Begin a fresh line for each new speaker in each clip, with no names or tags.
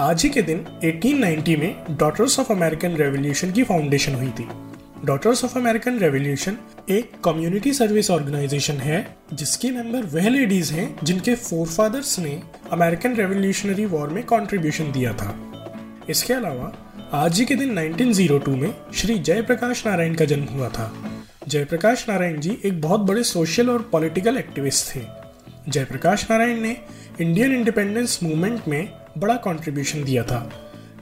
आज ही के दिन 1890 में डॉटर्स ऑफ़ अमेरिकन रेवोल्यूशन की फाउंडेशन हुई थी। डॉटर्स ऑफ़ अमेरिकन रेवोल्यूशन एक कम्युनिटी सर्विस ऑर्गेनाइजेशन है, जिसकी मेंबर वह लेडीज़ हैं जिनके फोरफादर्स ने अमेरिकन रेवोल्यूशनरी वॉर में कंट्रीब्यूशन दिया था। इसके अलावा, आज ही के दिन 1902 में श्री जयप्रकाश नारायण का जन्म हुआ था। जयप्रकाश नारायण जी एक बहुत बड़े सोशल और पॉलिटिकल एक्टिविस्ट थे। जयप्रकाश नारायण ने इंडियन इंडिपेंडेंस मूवमेंट में बड़ा कंट्रीब्यूशन दिया था।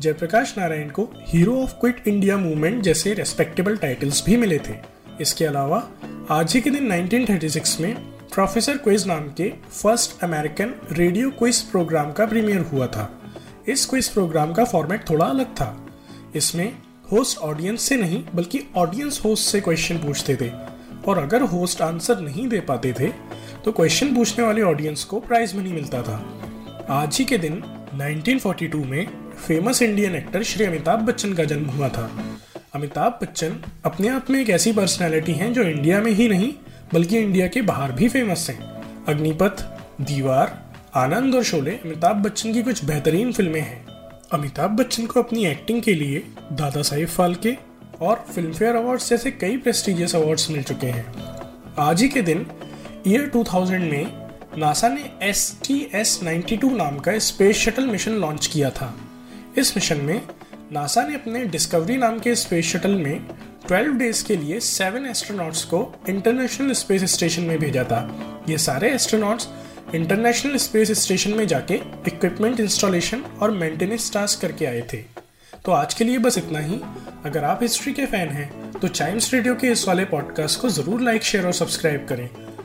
जयप्रकाश नारायण को hero of quit India movement जैसे रेस्पेक्टेबल टाइटल्स भी मिले थे। इसके अलावा, आज ही के दिन 1936 में प्रोफेसर क्विज नाम के first American radio quiz programme का प्रीमियर हुआ था। इस क्विज प्रोग्राम का फॉर्मेट थोड़ा अलग था। इसमें होस्ट ऑडियंस से नहीं, बल्कि ऑडियंस होस्ट से क्वेश्चन पूछते थे। और अगर होस्ट आंसर नहीं दे पाते थे तो क्वेश्चन पूछने वाले ऑडियंस को प्राइज मनी मिलता था। आज ही के दिन 1942 में famous Indian actor Shri Amitabh Bachchan का जन्म हुआ था। अमिताभ बच्चन अपने आप में एक ऐसी पर्सनैलिटी हैं जो इंडिया में ही नहीं, बल्कि इंडिया के बाहर भी फ़ेमस हैं। अग्निपथ, दीवार, आनंद और शोले अमिताभ बच्चन की कुछ बेहतरीन फ़िल्में हैं। अमिताभ बच्चन को अपनी एक्टिंग के लिए दादा साहेब फाल्के और फ़िल्म फेयर अवार्ड्स जैसे कई प्रेस्टिजियस अवार्ड्स मिल चुके हैं। आज ही के दिन ईयर 2000 में नासा ने S T S ninety two नाम का स्पेस शटल मिशन लॉन्च किया था। इस मिशन में नासा ने अपने डिस्कवरी नाम के स्पेस शटल में 12 डेज़ के लिए सेवन एस्ट्रोनॉट्स को इंटरनेशनल स्पेस स्टेशन में भेजा था। ये सारे एस्ट्रोनॉट्स इंटरनेशनल स्पेस स्टेशन में जाके इक्विपमेंट इंस्टॉलेशन और मेंटेनेंस टास्क करके आए थे। तो आज के लिए बस इतना ही। अगर आप हिस्ट्री के फ़ैन हैं तो चाइम्स रेडियो के इस वाले पॉडकास्ट को ज़रूर लाइक, शेयर और सब्सक्राइब करें।